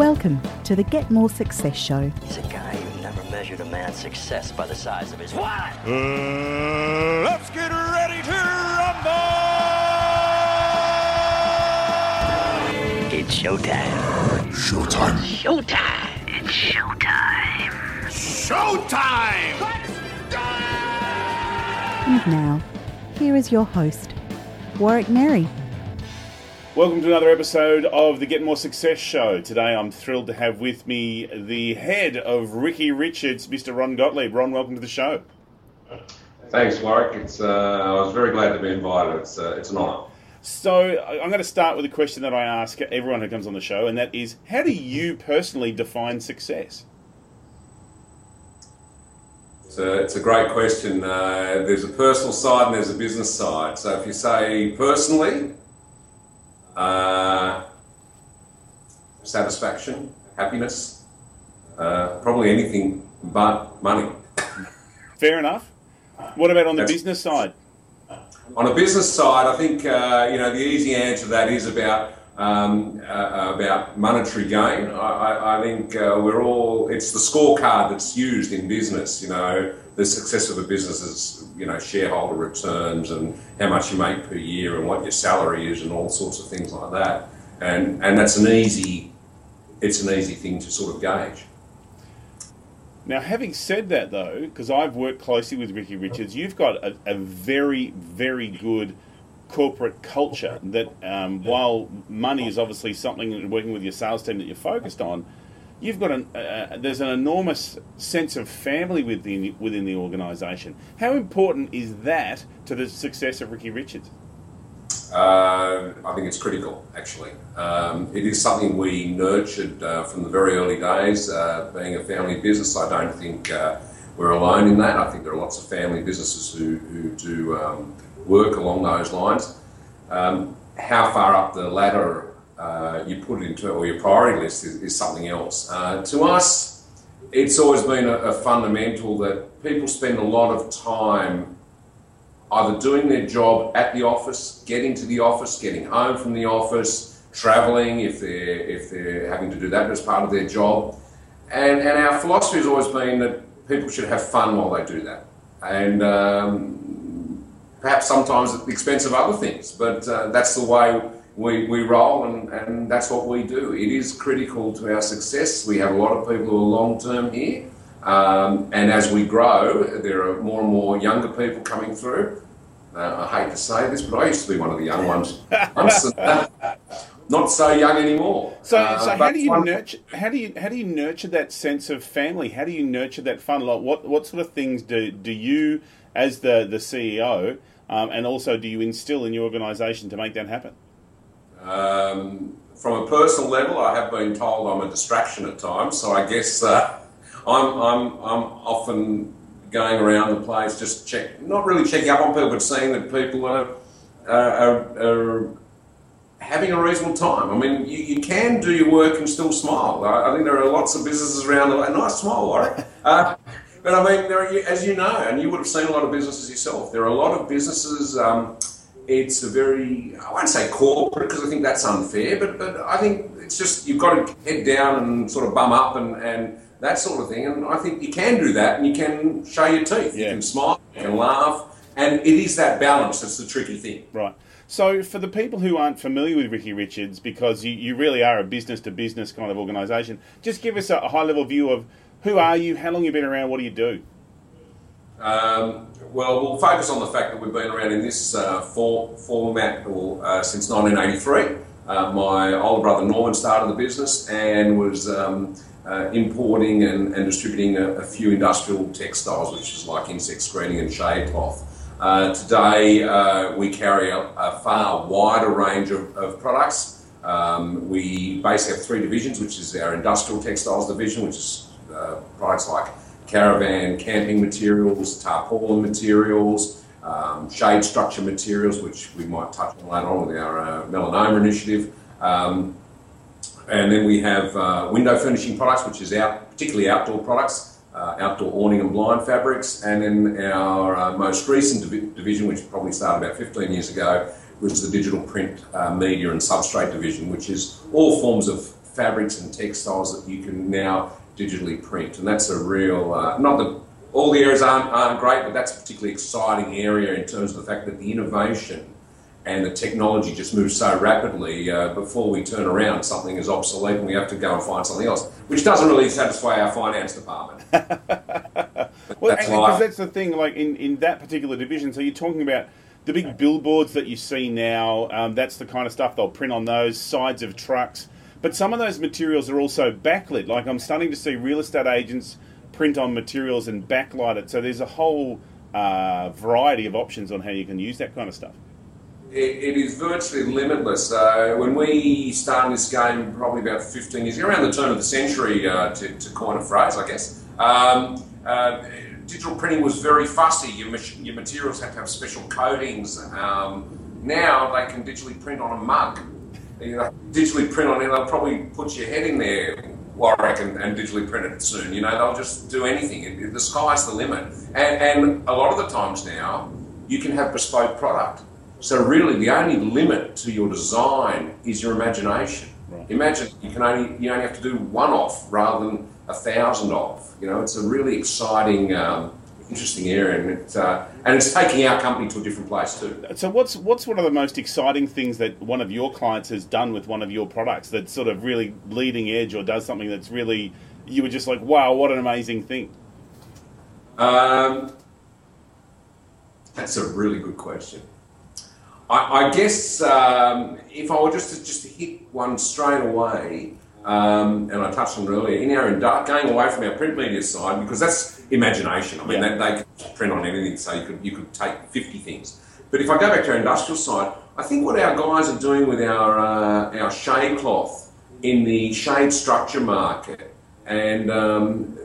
Welcome to the Get More Success Show. He's a guy who never measured a man's success by the size of his what? Uh, let's get ready to rumble! It's showtime. Showtime. Showtime. It's showtime. Showtime! And now, here is your host, Warwick Merry. Welcome to another episode of the Get More Success Show. Today I'm thrilled to have with me the head of Ricky Richards, Mr. Ron Gottlieb. Ron, welcome to the show. Thanks, Warwick. It's uh, I was very glad to be invited. It's uh, it's an honour. So I'm going to start with a question that I ask everyone who comes on the show, and that is, how do you personally define success? It's a, it's a great question. Uh, there's a personal side and there's a business side. So if you say personally, uh, satisfaction, happiness, uh, probably anything but money. Fair enough. What about on the That's- business side? On a business side, I think uh, you know the easy answer to that is about um, uh, about monetary gain. I, I, I think uh, we're all it's the scorecard that's used in business. You know, the success of a business is you know shareholder returns and how much you make per year and what your salary is and all sorts of things like that. And and that's an easy it's an easy thing to sort of gauge. Now, having said that, though, because I've worked closely with Ricky Richards, you've got a, a very, very good corporate culture that, um, while money is obviously something working with your sales team that you're focused on, you've got an uh, there's an enormous sense of family within within the organisation. How important is that to the success of Ricky Richards? Uh, I think it's critical, actually. Um, it is something we nurtured uh, from the very early days. Uh, being a family business, I don't think uh, we're alone in that. I think there are lots of family businesses who, who do um, work along those lines. Um, how far up the ladder uh, you put it into or your priority list is, is something else. Uh, to us, it's always been a, a fundamental that people spend a lot of time either doing their job at the office, getting to the office, getting home from the office, travelling if they're if they're having to do that as part of their job. And and our philosophy has always been that people should have fun while they do that, and um, perhaps sometimes at the expense of other things. But uh, that's the way we, we roll, and, and that's what we do. It is critical to our success. We have a lot of people who are long term here. Um, and as we grow, there are more and more younger people coming through. Uh, I hate to say this, but I used to be one of the young ones. I'm not so young anymore. So, Uh, so how do you one- nurture? How do you how do you nurture that sense of family? How do you nurture that fun? Like, what what sort of things do do you, as the the CEO, um, and also do you instill in your organisation to make that happen? Um, from a personal level, I have been told I'm a distraction at times, so I guess uh, I'm, I'm, I'm often going around the place just check, not really checking up on people, but seeing that people are, are, are, having a reasonable time. I mean, you, you can do your work and still smile. I, I think there are lots of businesses around the a nice smile, Warwick. Uh, but I mean, there are, as you know, and you would have seen a lot of businesses yourself, there are a lot of businesses. Um, it's a very, I won't say corporate because I think that's unfair, but, but I think it's just you've got to head down and sort of bum up and, and that sort of thing. And I think you can do that and you can show your teeth. You can smile, you can laugh. And it is that balance that's the tricky thing. Right. So, for the people who aren't familiar with Ricky Richards, because you, you really are a business to business kind of organisation, just give us a, a high level view of who are you, how long you've been around, what do you do? Um, well, we'll focus on the fact that we've been around in this uh, for, format or, uh, since 1983. Uh, my older brother Norman started the business and was um, uh, importing and, and distributing a, a few industrial textiles, which is like insect screening and shade cloth. Uh, today, uh, we carry a, a far wider range of, of products. Um, we basically have three divisions, which is our industrial textiles division, which is products like caravan camping materials, tarpaulin materials, um, shade structure materials, which we might touch on later on with our uh, melanoma initiative. Um, and then we have uh, window furnishing products, which is out, particularly outdoor products, uh, outdoor awning and blind fabrics. And then our uh, most recent divi- division, which probably started about 15 years ago, was the digital print uh, media and substrate division, which is all forms of fabrics and textiles that you can now digitally print, and that's a real uh, not that all the areas aren't, aren't great, but that's a particularly exciting area in terms of the fact that the innovation and the technology just moves so rapidly. Uh, before we turn around, something is obsolete, and we have to go and find something else, which doesn't really satisfy our finance department. Well, That's that's the thing. Like in, in that particular division, so you're talking about the big billboards that you see now. Um, that's the kind of stuff they'll print on those sides of trucks. But some of those materials are also backlit. Like I'm starting to see real estate agents print on materials and backlight it. So there's a whole uh, variety of options on how you can use that kind of stuff. It, it is virtually limitless. Uh, when we started this game, probably about 15 years ago, around the turn of the century, uh, to, to coin a phrase, I guess, um, uh, digital printing was very fussy. Your, your materials had to have special coatings. Um, now they can digitally print on a mug. You know, digitally print on it, they'll probably put your head in there, Warwick, and, and digitally print it soon. You know, they'll just do anything. It, it- the sky's the limit. And, and a lot of the times now, you can have bespoke product. So really, the only limit to your design is your imagination. Right. Imagine you can only you only have to do one off rather than a thousand off. You know, it's a really exciting, um, interesting area, and it, uh, and it's taking our company to a different place too. So what's what's one of the most exciting things that one of your clients has done with one of your products that's sort of really leading edge or does something that's really you were just like, wow, what an amazing thing. Um, that's a really good question. I, I guess um, if I were just to, just to hit one straight away, um, and I touched on it earlier, in our going away from our print media side because that's imagination. I mean, Yeah. they, they can print on anything, so you could you could take fifty things. But if I go back to our industrial side, I think what our guys are doing with our uh, our shade cloth in the shade structure market and um,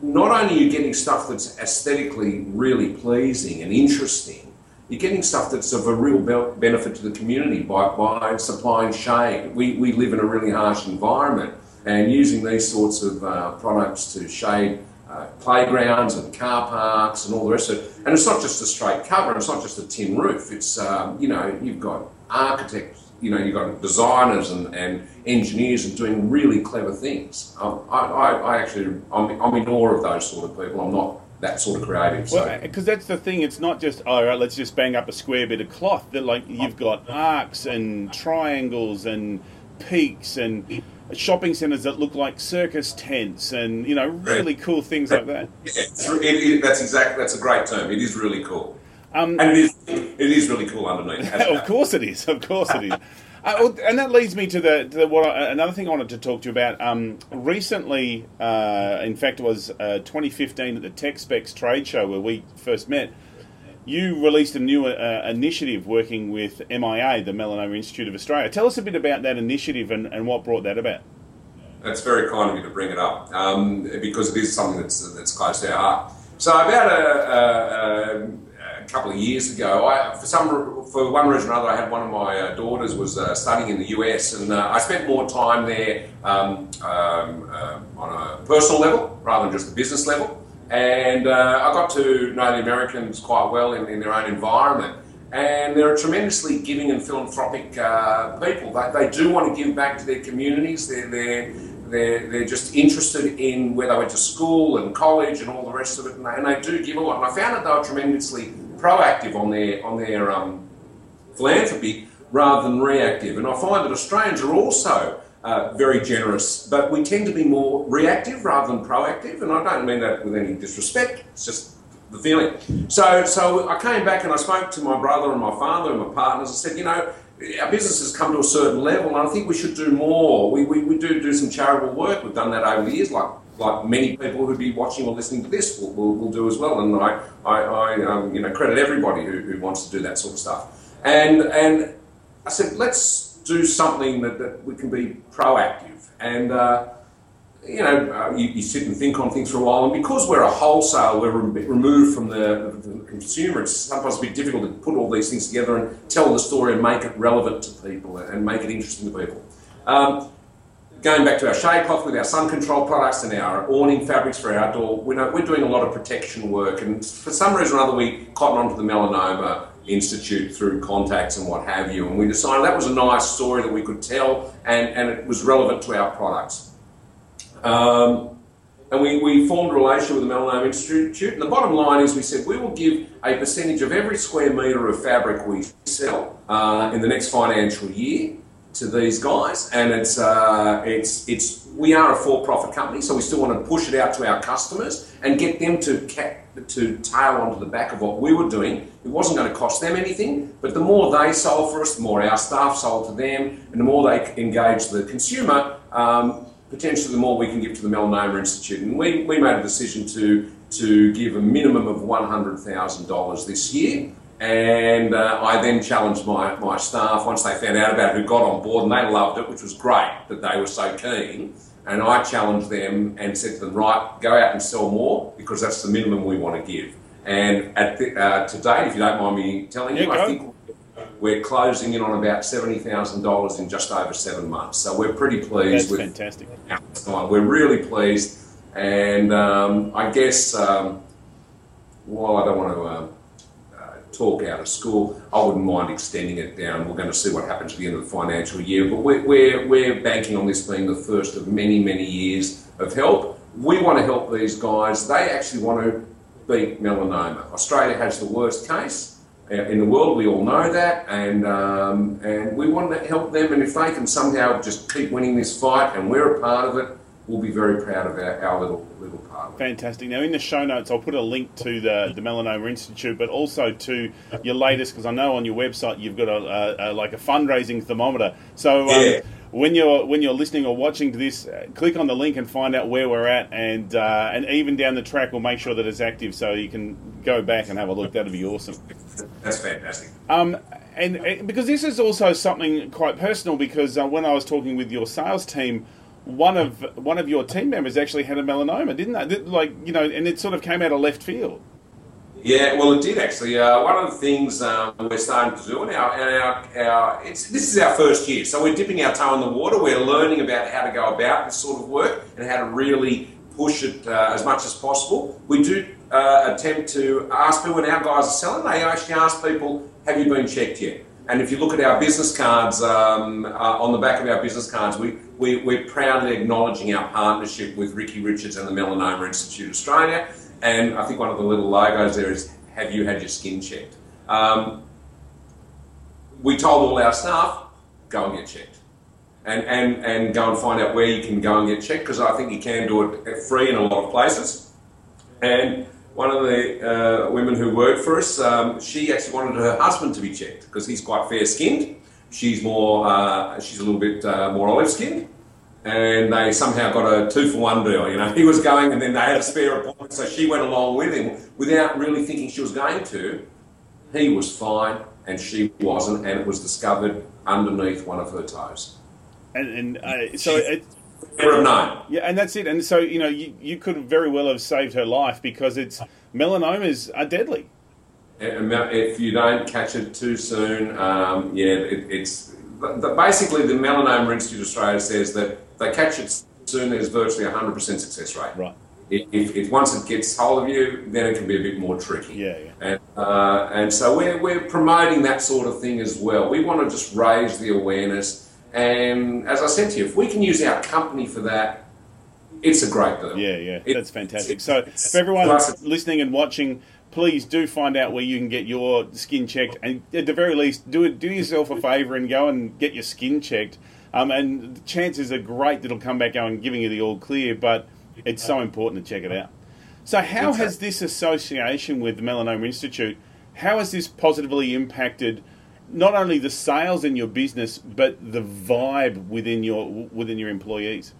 not only are you getting stuff that's aesthetically really pleasing and interesting, you're getting stuff that's of a real be- benefit to the community by, by supplying shade. We, we live in a really harsh environment, and using these sorts of uh, products to shade uh, playgrounds and car parks and all the rest of it. And it's not just a straight cover, it's not just a tin roof. It's, um, you know, you've got architects, you know, you've got designers and, and engineers and doing really clever things. Um, I, I, I actually, I'm, I'm in awe of those sort of people. I'm not that sort of creative. So. Well, because that's the thing. It's not just oh, right, let's just bang up a square bit of cloth. That like you've got arcs and triangles and peaks and shopping centres that look like circus tents and you know really cool things like that. Yeah, it, it, that's exactly that's a great term. It is really cool, Um, and it is it is really cool underneath. of course it is. Of course it is. Uh, and that leads me to the, to the what I, another thing I wanted to talk to you about. Um, recently, uh, in fact, it was uh, 2015 at the Tech Specs trade show where we first met. You released a new uh, initiative working with MIA, the Melanoma Institute of Australia. Tell us a bit about that initiative and, and what brought that about. That's very kind of you to bring it up um, because it is something that's that's close to our heart. So about a, a, a, a couple of years ago, I, for some for one reason or another, I had one of my uh, daughters was uh, studying in the US, and uh, I spent more time there um, um, uh, on a personal level rather than just a business level. And uh, I got to know the Americans quite well in, in their own environment. And they're a tremendously giving and philanthropic uh, people. They, they do want to give back to their communities. They're, they're, they're, they're just interested in where they went to school and college and all the rest of it, and they, and they do give a lot. And I found that they were tremendously proactive on their on their um, philanthropy rather than reactive. And I find that Australians are also uh, very generous, but we tend to be more reactive rather than proactive. And I don't mean that with any disrespect. It's just the feeling. So, so I came back and I spoke to my brother and my father and my partners. I said, you know, our business has come to a certain level, and I think we should do more. We, we, we do do some charitable work. We've done that over the years, like like many people who'd be watching or listening to this will, will, will do as well. And I, I, I um, you know, credit everybody who, who wants to do that sort of stuff. And and I said, let's do something that, that we can be proactive. And uh, you know, uh, you, you sit and think on things for a while, and because we're a wholesale, we're rem- removed from the, the consumer. It's sometimes a bit difficult to put all these things together and tell the story and make it relevant to people and make it interesting to people. Um, going back to our shade cloth with our sun control products and our awning fabrics for outdoor, we know, we're doing a lot of protection work, and for some reason or other, we cotton onto the melanoma Institute through contacts and what have you. And we decided that was a nice story that we could tell and, and it was relevant to our products. Um, and we, we formed a relationship with the Melanoma Institute. And the bottom line is we said we will give a percentage of every square metre of fabric we sell uh, in the next financial year to these guys. And it's, uh, it's, it's, we are a for-profit company, so we still want to push it out to our customers and get them to, ca- to tail onto the back of what we were doing. It wasn't going to cost them anything, but the more they sold for us, the more our staff sold to them, and the more they engaged the consumer, um, potentially the more we can give to the Melanoma Institute. And we, we made a decision to, to give a minimum of $100,000 this year. And uh, I then challenged my, my staff once they found out about it, who got on board, and they loved it, which was great that they were so keen. And I challenged them and said to them, right, go out and sell more because that's the minimum we want to give. And at the, uh, to date, if you don't mind me telling you, Yeah, I think we're closing in on about $70,000 in just over seven months. So we're pretty pleased That's with fantastic. We're really pleased. And um, I guess um, while I don't want to um, uh, talk out of school, I wouldn't mind extending it down. We're going to see what happens at the end of the financial year. But we're, we're, we're banking on this being the first of many, many years of help. We want to help these guys. They actually want to beat melanoma. Australia has the worst case uh, in the world. We all know that, and um, and we want to help them. And if they can somehow just keep winning this fight, and we're a part of it, we'll be very proud of our, our little little part of it. Fantastic. Now, in the show notes, I'll put a link to the, the Melanoma Institute, but also to your latest, because I know on your website you've got a, a, a like a fundraising thermometer. So um, Yeah. when you're when you're listening or watching to this, click on the link and find out where we're at, and uh, and even down the track, we'll make sure that it's active, so you can go back and have a look. That'd be awesome. That's fantastic. Um, and, and because this is also something quite personal, because uh, when I was talking with your sales team, one of one of your team members actually had a melanoma, didn't they? Like you know, and it sort of came out of left field. Yeah, well, it did actually. Uh, one of the things um, we're starting to do, and our, our, our this is our first year, so we're dipping our toe in the water. We're learning about how to go about this sort of work and how to really push it uh, as much as possible. We do uh, attempt to ask people when our guys are selling, they actually ask people, "Have you been checked yet?" And if you look at our business cards, um, uh, on the back of our business cards, we, we, we're proudly acknowledging our partnership with Ricky Richards and the Melanoma Institute Australia. And I think one of the little logos there is, Have you had your skin checked? Um, we told all our staff, Go and get checked. And, and, and go and find out where you can go and get checked because I think you can do it free in a lot of places. And one of the uh, women who worked for us, um, she actually wanted her husband to be checked because he's quite fair skinned. She's more, uh, she's a little bit uh, more olive skinned. And they somehow got a two for one deal. You know, he was going, and then they had a spare appointment, so she went along with him without really thinking she was going to. He was fine, and she wasn't, and it was discovered underneath one of her toes. And, and uh, so it, Never known. yeah, and that's it. And so you know, you, you could very well have saved her life because it's melanomas are deadly. And If you don't catch it too soon, um, yeah, it, it's but basically the Melanoma Institute Australia says that they catch it soon. There's virtually a hundred percent success rate. Right. If, if, once it gets hold of you, then it can be a bit more tricky. Yeah, yeah. And uh, and so we're we're promoting that sort of thing as well. We want to just raise the awareness. And as I said to you, if we can use our company for that, it's a great deal. Yeah, yeah, that's fantastic. So, for everyone listening and watching, please do find out where you can get your skin checked, and at the very least, do it. Do yourself a favour and go and get your skin checked. Um, and the chances are great that it'll come back going giving you the all clear, but it's so important to check it out. So, how has this association with the Melanoma Institute? How has this positively impacted not only the sales in your business, but the vibe within your within your employees?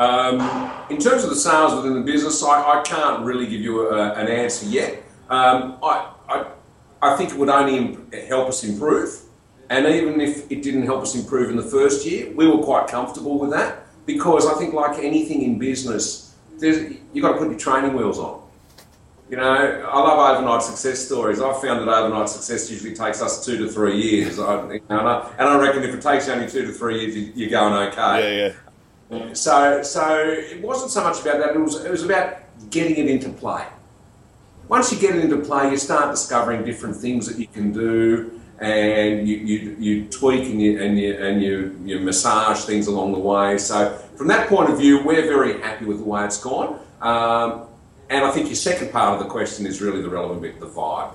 Um, in terms of the sales within the business, I, I can't really give you a, an answer yet. Um, I, I, I think it would only help us improve. And even if it didn't help us improve in the first year, we were quite comfortable with that because I think, like anything in business, you've got to put your training wheels on. You know, I love overnight success stories. I've found that overnight success usually takes us two to three years. I, you know, and, I, and I reckon if it takes you only two to three years, you, you're going okay. Yeah, So, so it wasn't so much about that. It was, it was about getting it into play. once you get it into play, you start discovering different things that you can do, and you, you, you tweak and you and you and you, you massage things along the way. So from that point of view, we're very happy with the way it's gone. Um, and I think your second part of the question is really the relevant bit, the vibe.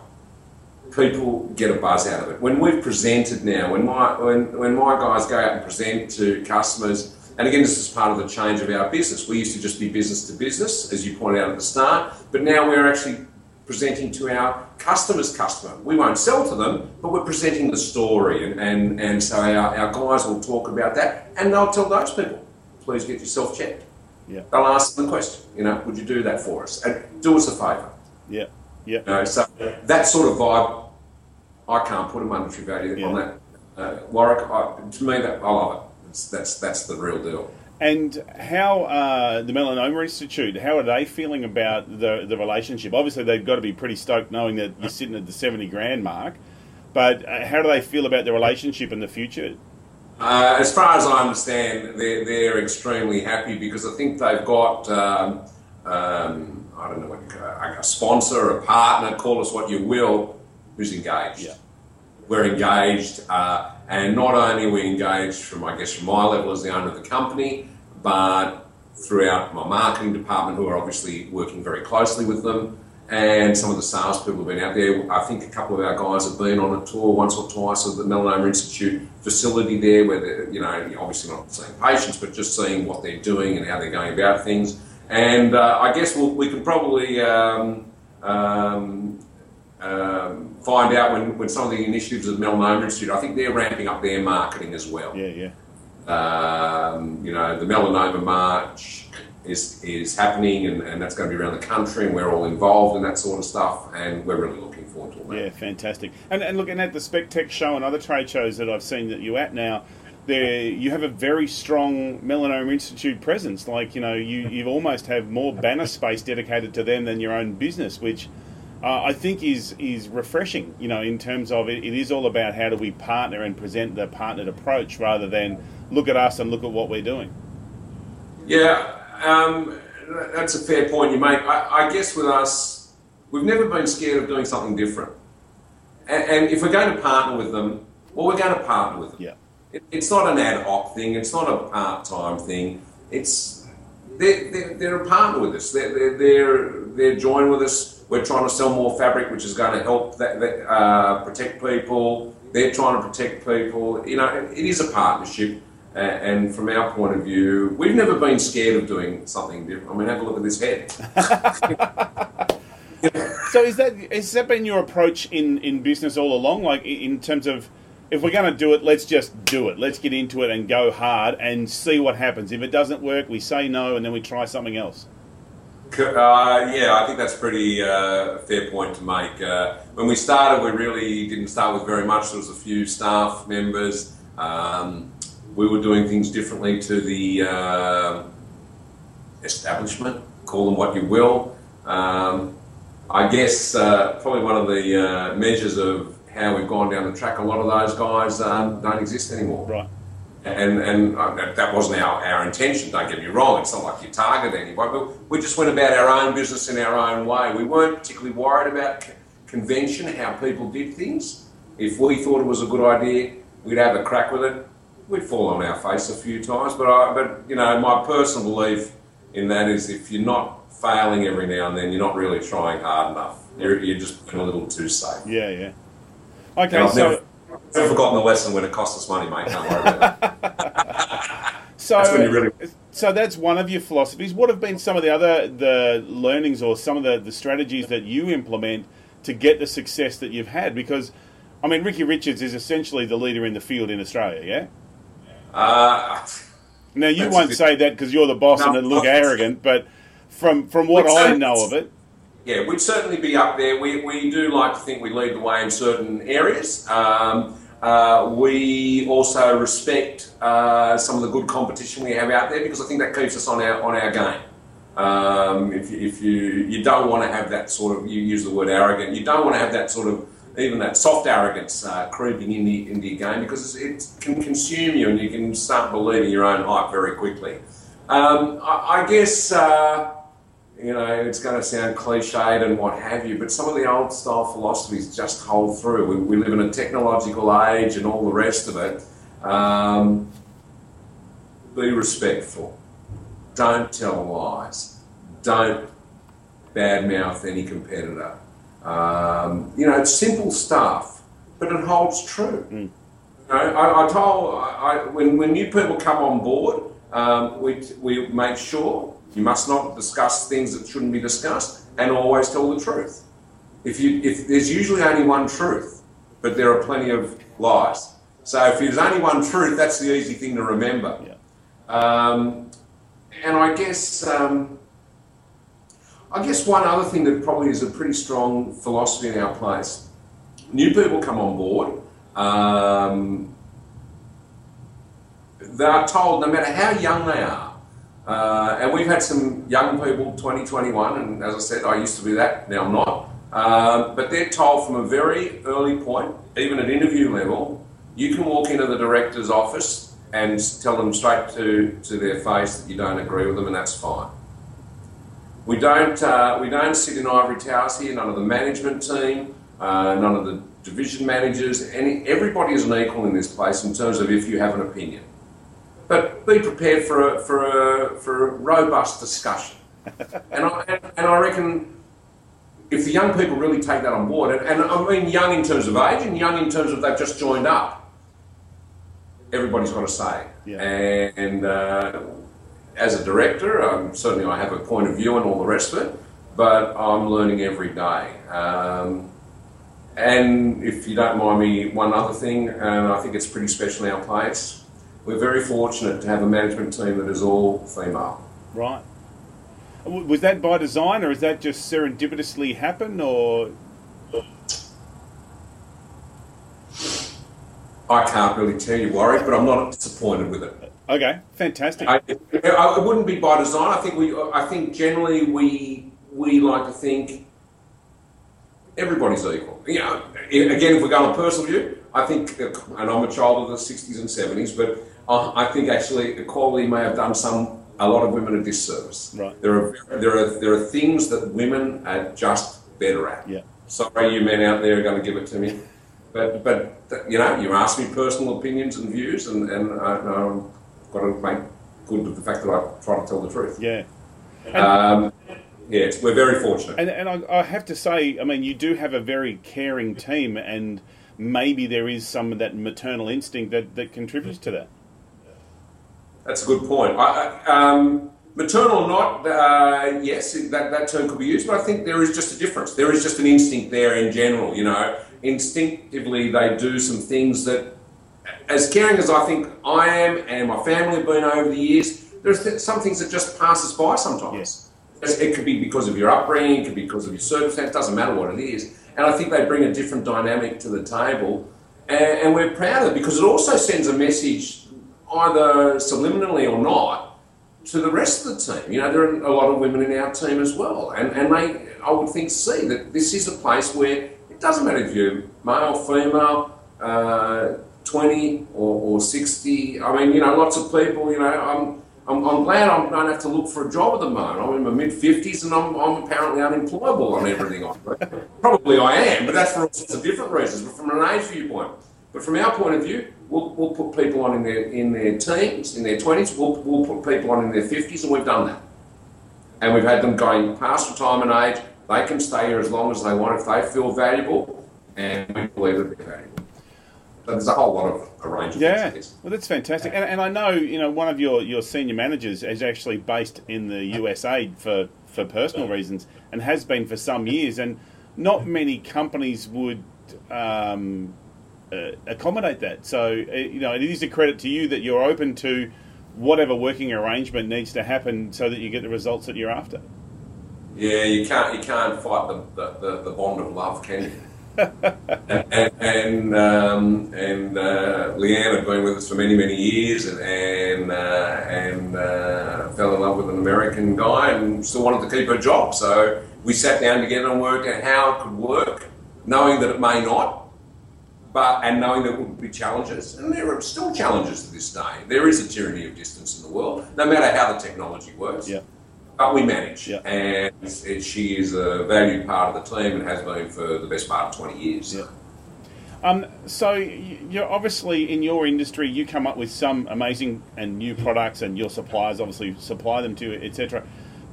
People get a buzz out of it. When we've presented now, when my when, when my guys go out and present to customers, and again, this is part of the change of our business. We used to just be business to business, as you pointed out at the start, but now we're actually presenting to our customer's customer. We won't sell to them, but we're presenting the story. And, and, and so our, our guys will talk about that and they'll tell those people, please get yourself checked. Yeah. They'll ask them the question, you know, would you do that for us? And do us a favour. Yeah. Yeah. You know, so that sort of vibe, I can't put a monetary value Yeah. on that. Uh, Warwick, I, to me, that I love it. It's, that's, that's the real deal. And how uh, the Melanoma Institute? How are they feeling about the the relationship? Obviously, they've got to be pretty stoked knowing that you're sitting at the seventy grand mark. But uh, how do they feel about the relationship in the future? Uh, as far as I understand, they're, they're extremely happy because I think they've got, um, um, I don't know, what you call it, a sponsor, a partner, call us what you will, who's engaged. Yeah. We're engaged, uh, and not only we engaged from, I guess, from my level as the owner of the company, but throughout my marketing department, who are obviously working very closely with them, and some of the salespeople have been out there. I think a couple of our guys have been on a tour once or twice of the Melanoma Institute facility there, where they're, you know, obviously not seeing patients, but just seeing what they're doing and how they're going about things. And uh, I guess we'll, we can probably um, um, um, find out when, when some of the initiatives of Melanoma Institute, I think they're ramping up their marketing as well. Yeah, yeah. Um, you know, the Melanoma March is, is happening, and, and that's going to be around the country, and we're all involved in that sort of stuff, and we're really looking forward to all that. Yeah, fantastic. And, and looking at the SpecTech show and other trade shows that I've seen that you're at now, there you have a very strong Melanoma Institute presence. Like you know, you you almost have more banner space dedicated to them than your own business, which uh, I think is is refreshing. You know, in terms of it, it is all about how do we partner and present the partnered approach rather than look at us and look at what we're doing. Yeah, um, that's a fair point you make. I, I guess with us, we've never been scared of doing something different. And, and if we're going to partner with them, well, we're going to partner with them. Yeah. It, it's not an ad hoc thing. It's not a part-time thing. It's they're, they're, they're a partner with us. They're, they're, they're, they're joined with us. We're trying to sell more fabric, which is going to help that, that, uh, protect people. They're trying to protect people. You know, it, is a partnership. And from our point of view, we've never been scared of doing something different. I mean, have a look at this head. So is that has that been your approach in, in business all along? Like in terms of if we're going to do it, let's just do it. Let's get into it and go hard and see what happens. If it doesn't work, we say no and then we try something else. Uh, yeah, I think that's a pretty uh, fair point to make. Uh, when we started, we really didn't start with very much. There was a few staff members. Um, we were doing things differently to the uh, establishment. Call them what you will. Um, I guess uh, probably one of the uh, measures of how we've gone down the track. A lot of those guys um, don't exist anymore. Right. And, and uh, that- wasn't our, our intention, don't get me wrong. It's not like you target anyone, but we just went about our own business in our own way. We weren't particularly worried about c- convention, how people did things. If we thought it was a good idea, we'd have a crack with it. We'd fall on our face a few times, but, I, but you know, my personal belief in that is if you're not failing every now and then, you're not really trying hard enough. You're, you're just a little too safe. Yeah, yeah. Okay, And I've forgotten the lesson when it cost us money, mate. Don't worry about that. so That's really so that's one of your philosophies. What have been some of the other the learnings or some of the, the strategies that you implement to get the success that you've had? Because I mean, Ricky Richards is essentially the leader in the field in Australia. Yeah. Uh, Now you won't bit- say that because you're the boss No, and it look arrogant, but from from what I know of it, yeah, we'd certainly be up there. We, we do like to think we lead the way in certain areas. Um, uh, we also respect uh, some of the good competition we have out there because I think that keeps us on our on our game. Um, if, you- if you you don't want to have that sort of you use the word arrogant, you don't want to have that sort of even that soft arrogance uh, creeping in the, into your game because it can consume you and you can start believing your own hype very quickly. Um, I, I guess. You know, it's going to sound cliched and what have you, but some of the old style philosophies just hold through. We, we live in a technological age and all the rest of it. Um, be respectful. Don't tell lies. Don't badmouth any competitor. Um, you know, it's simple stuff, but it holds true. You know, I, I told I, when when new people come on board, um, we we make sure you must not discuss things that shouldn't be discussed, and always tell the truth. If you if there's usually only one truth, but there are plenty of lies. So if there's only one truth, that's the easy thing to remember. Yeah. Um, and I guess um, I guess one other thing that probably is a pretty strong philosophy in our place. New people come on board. Um, they are told, no matter how young they are, uh, and we've had some young people, 2021, and as I said, I used to be that, now I'm not. Uh, but they're told from a very early point, even at interview level, you can walk into the director's office and tell them straight to, to their face that you don't agree with them, and that's fine. We don't, uh, we don't sit in ivory towers here, none of the management team, uh, none of the division managers, any, everybody is an equal in this place in terms of if you have an opinion. But be prepared for a, for a, for a robust discussion. and, I, and, and I reckon if the young people really take that on board, and, and I mean young in terms of age and young in terms of they've just joined up, everybody's got a say. Yeah. And uh, as a director, um, certainly I have a point of view and all the rest of it, but I'm learning every day. Um, and if you don't mind me, one other thing, and I think it's pretty special in our place, we're very fortunate to have a management team that is all female. Right. Was that by design, or is that just serendipitously happen, or I can't really tell you, Warwick, but I'm not disappointed with it. okay, fantastic. I, it wouldn't be by design. I think we. I think generally we we like to think everybody's equal. You know, again, if we go on a personal view, I think, and I'm a child of the '60s and '70s, but I, I think actually equality may have done some a lot of women a disservice. Right. There are there are there are things that women are just better at. Yeah. Sorry, you men out there are going to give it to me. But, but you know, you ask me personal opinions and views, and, and I, I've got to make good of the fact that I try to tell the truth. yeah. Um, yes, we're very fortunate. And, and I, I have to say, I mean, you do have a very caring team, and maybe there is some of that maternal instinct that, that contributes to that. That's a good point. I, I, um, maternal or not, uh, yes, that, that term could be used, but I think there is just a difference. There is just an instinct there in general, you know. Instinctively, they do some things that, as caring as I think I am and my family have been over the years, there's th- some things that just pass us by sometimes. It's- It could be because of your upbringing, it could be because of your circumstance, doesn't matter what it is. And I think they bring a different dynamic to the table. And, and we're proud of it because it also sends a message, either subliminally or not, to the rest of the team. You know, there are a lot of women in our team as well. And, and they, I would think, see that this is a place where it doesn't matter if you're male, female, uh, 20 or, or 60. I mean, you know, lots of people, you know, I'm, I'm, I'm glad I don't have to look for a job at the moment. I'm in my mid 50s and I'm, I'm apparently unemployable on everything. Probably I am, but that's for all sorts of different reasons, but from an age viewpoint. But from our point of view, we'll, we'll put people on in their, in their teens, in their 20s, we'll, we'll put people on in their 50s, and we've done that. And we've had them going past retirement age. They can stay here as long as they want if they feel valuable, and we believe that they're valuable. So there's a whole lot of a range of Yeah, well, that's fantastic. And, and I know, you know, one of your, your senior managers is actually based in the USA for, for personal reasons and has been for some years. And not many companies would um, uh, accommodate that. So, uh, you know, it is a credit to you that you're open to whatever working arrangement needs to happen so that you get the results that you're after. Yeah, you can't you can't fight the, the, the, the bond of love, can you? and and, um, and uh, Leanne had been with us for many many years, and and, uh, and uh, fell in love with an American guy, and still wanted to keep her job. So we sat down together and worked out how it could work, knowing that it may not, but and knowing there would be challenges, and there are still challenges to this day. There is a tyranny of distance in the world, no matter how the technology works. Yeah. but we manage, Yeah. and it, she is a valued part of the team and has been for the best part of 20 years. Yeah. Um, so you're obviously in your industry, you come up with some amazing and new products, and your suppliers obviously supply them to you, etc.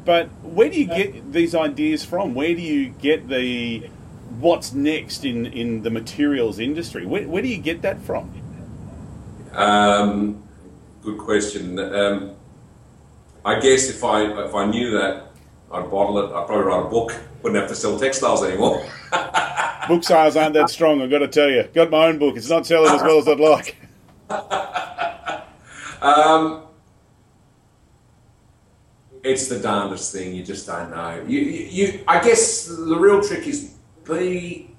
But where do you get these ideas from? Where do you get the what's next in, in the materials industry? Where, where do you get that from? Um, good question. Um, I guess if I if I knew that, I'd bottle it. I'd probably write a book. Wouldn't have to sell textiles anymore. Book sales aren't that strong, I've got to tell you. Got my own book. It's not selling as well as I'd like. Um, it's the darndest thing. You just don't know. You, you, you, I guess the real trick is be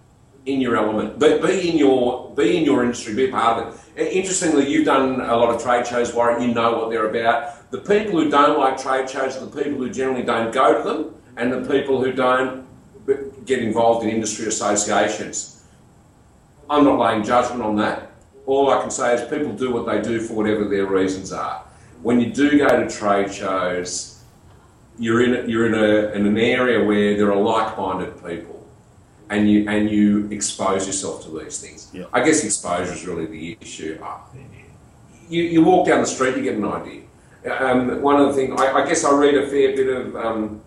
in your element. Be, be in your be in your industry. Be part of it. Interestingly, you've done a lot of trade shows, Warren. You know what they're about. The people who don't like trade shows are the people who generally don't go to them, and the people who don't get involved in industry associations. I'm not laying judgment on that. All I can say is people do what they do for whatever their reasons are. When you do go to trade shows, you're in you're in, a, in an area where there are like-minded people, and you and you expose yourself to these things. Yeah. I guess exposure is really the issue. Uh, You, you walk down the street, you get an idea. Um, one of the things I, I guess I read a fair bit of um,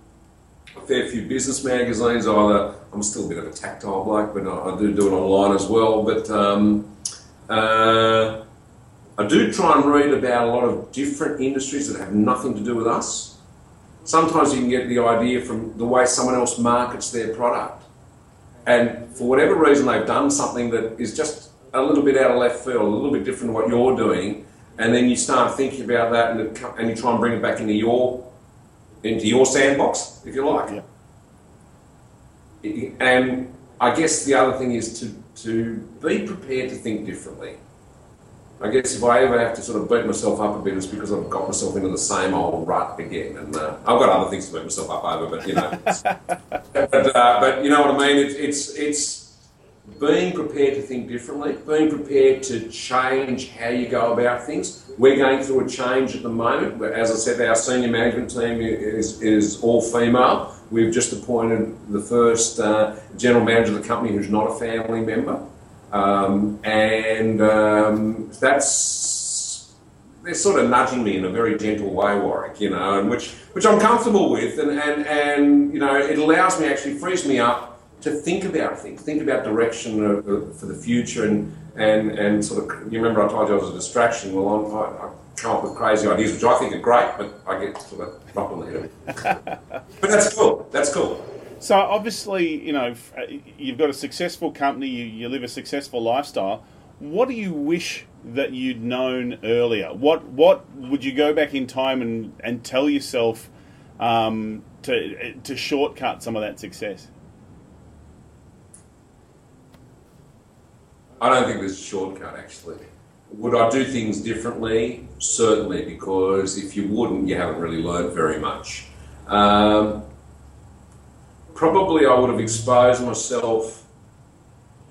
a fair few business magazines. Either I'm still a bit of a tactile bloke, but I, I do do it online as well. But um, uh, I do try and read about a lot of different industries that have nothing to do with us. Sometimes you can get the idea from the way someone else markets their product, and for whatever reason they've done something that is just a little bit out of left field, a little bit different to what you're doing, and then you start thinking about that, and, it, and you try and bring it back into your into your sandbox, if you like. Yeah. And I guess the other thing is to, to be prepared to think differently. I guess if I ever have to sort of beat myself up a bit, it's because I've got myself into the same old rut again. And uh, I've got other things to beat myself up over, but you know. but, uh, but you know what I mean? It's, it's, it's being prepared to think differently, being prepared to change how you go about things. We're going through a change at the moment. But As I said, our senior management team is, is all female. We've just appointed the first uh, general manager of the company who's not a family member. Um, and um, that's they're sort of nudging me in a very gentle way, Warwick, you know, and which which I'm comfortable with, and, and, and you know, it allows me actually frees me up to think about things, think about direction of, of, for the future, and and and sort of. You remember I told you I was a distraction. Well, I'm, I, I come up with crazy ideas, which I think are great, but I get sort of on the head. but that's cool. That's cool. So obviously, you know, uh, you've got a successful company, you, you live a successful lifestyle. What do you wish that you'd known earlier? What what would you go back in time and, and tell yourself um, to to shortcut some of that success? I don't think there's a shortcut actually. Would I do things differently? Certainly, because if you wouldn't, you haven't really learned very much. Um, probably I would have exposed myself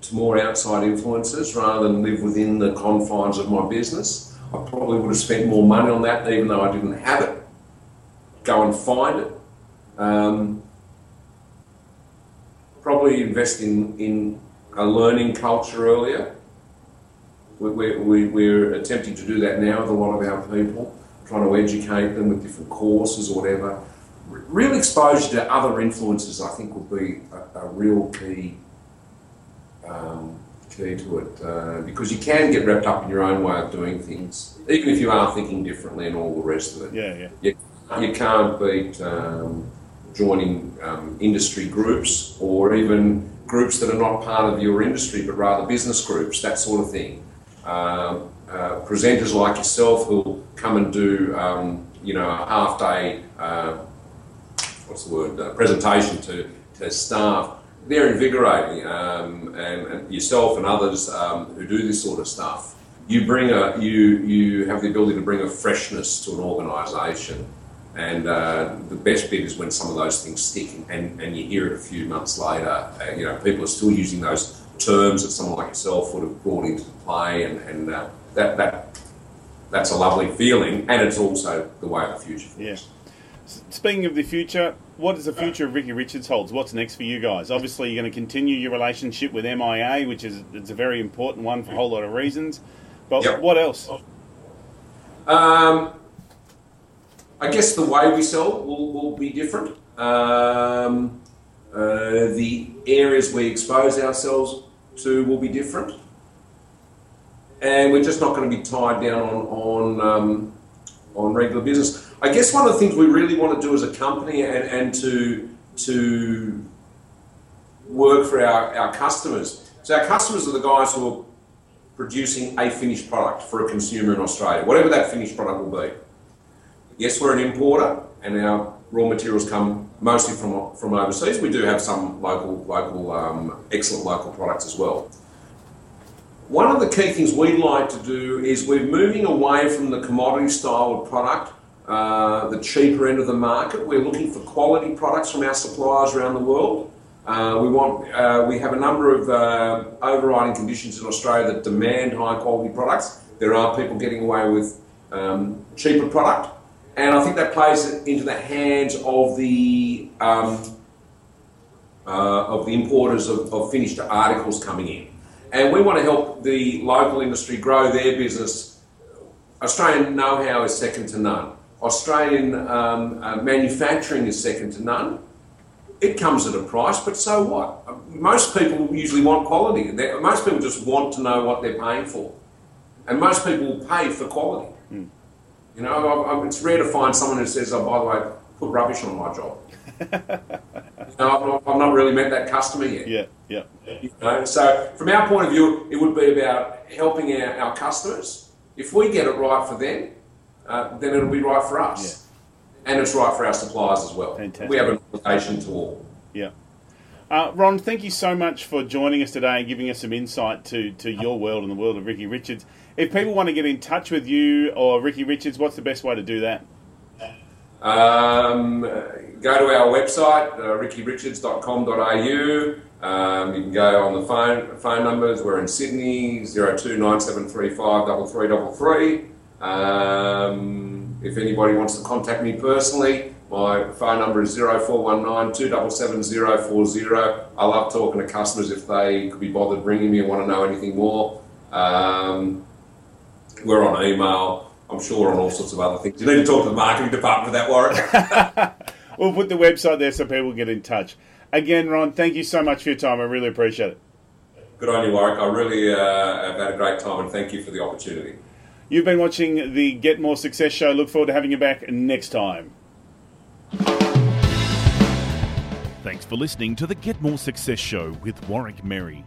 to more outside influences rather than live within the confines of my business. I probably would have spent more money on that even though I didn't have it. Go and find it. Um, probably invest in, in a learning culture earlier. We, we, we, we're attempting to do that now with a lot of our people, trying to educate them with different courses or whatever. Real exposure to other influences, I think, would be a, a real key um, key to it uh, because you can get wrapped up in your own way of doing things, even if you are thinking differently and all the rest of it. Yeah, yeah. You, you can't beat um, joining um, industry groups or even groups that are not part of your industry but rather business groups, that sort of thing. Um, uh, presenters like yourself who'll come and do, um, you know, a half day, uh, what's the word, uh, presentation to, to staff. They're invigorating, um, and, and yourself and others um, who do this sort of stuff. You bring a, you you have the ability to bring a freshness to an organisation, and uh, the best bit is when some of those things stick, and, and you hear it a few months later. Uh, you know, people are still using those terms that someone like yourself would have brought into play, and, and uh, that that that's a lovely feeling, and it's also the way of the future. for Yeah. Speaking of the future, what does the future of Ricky Richards holds? What's next for you guys? Obviously, you're going to continue your relationship with MIA, which is it's a very important one for a whole lot of reasons. But Yep. what else? Um, I guess the way we sell will, will be different. Um, uh, the areas we expose ourselves to will be different. And we're just not going to be tied down on, on, um, on regular business. I guess one of the things we really want to do as a company and, and to, to work for our, our customers. So, our customers are the guys who are producing a finished product for a consumer in Australia, whatever that finished product will be. Yes, we're an importer, and our raw materials come mostly from from overseas. We do have some local, local, um, excellent local products as well. One of the key things we'd like to do is we're moving away from the commodity style of product, uh, the cheaper end of the market. We're looking for quality products from our suppliers around the world. Uh, we want, uh, we have a number of uh, overriding conditions in Australia that demand high quality products. There are people getting away with um, cheaper product, and I think that plays into the hands of the um, uh, of the importers of, of finished articles coming in. And we want to help the local industry grow their business. Australian know-how is second to none. Australian um, uh, manufacturing is second to none. It comes at a price, but so what? Most people usually want quality. They, most people just want to know what they're paying for, and most people will pay for quality. You know, I, I, it's rare to find someone who says, "Oh, by the way, put rubbish on my job." you know, I've, not, I've not really met that customer yet. Yeah, yeah. You know, so from our point of view, it would be about helping our, our customers. If we get it right for them, uh, then it'll be right for us, and it's right for our suppliers as well. Fantastic. We have an obligation to all. Yeah. Uh, Ron, thank you so much for joining us today and giving us some insight to, to your world and the world of Ricky Richards. If people want to get in touch with you or Ricky Richards, what's the best way to do that? Um, go to our website, uh, rickyrichards.com.au. Um, you can go on the phone phone numbers. We're in Sydney, 0297353333. Um, if anybody wants to contact me personally, my phone number is 0419 277 040. I love talking to customers if they could be bothered ringing me and want to know anything more. Um, we're on email. I'm sure on all sorts of other things. You need to talk to the marketing department for that, Warwick. We'll put the website there so people get in touch. Again, Ron, thank you so much for your time. I really appreciate it. Good on you, Warwick. I really uh, have had a great time and thank you for the opportunity. You've been watching the Get More Success show. Look forward to having you back next time. Thanks for listening to the Get More Success Show with Warwick Merry.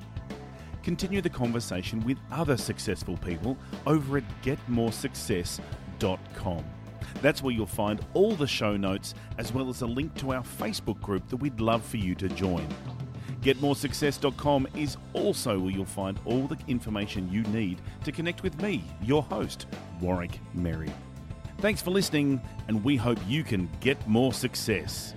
Continue the conversation with other successful people over at getmoresuccess.com. That's where you'll find all the show notes as well as a link to our Facebook group that we'd love for you to join. GetMoreSuccess.com is also where you'll find all the information you need to connect with me, your host, Warwick Merry. Thanks for listening, and we hope you can get more success.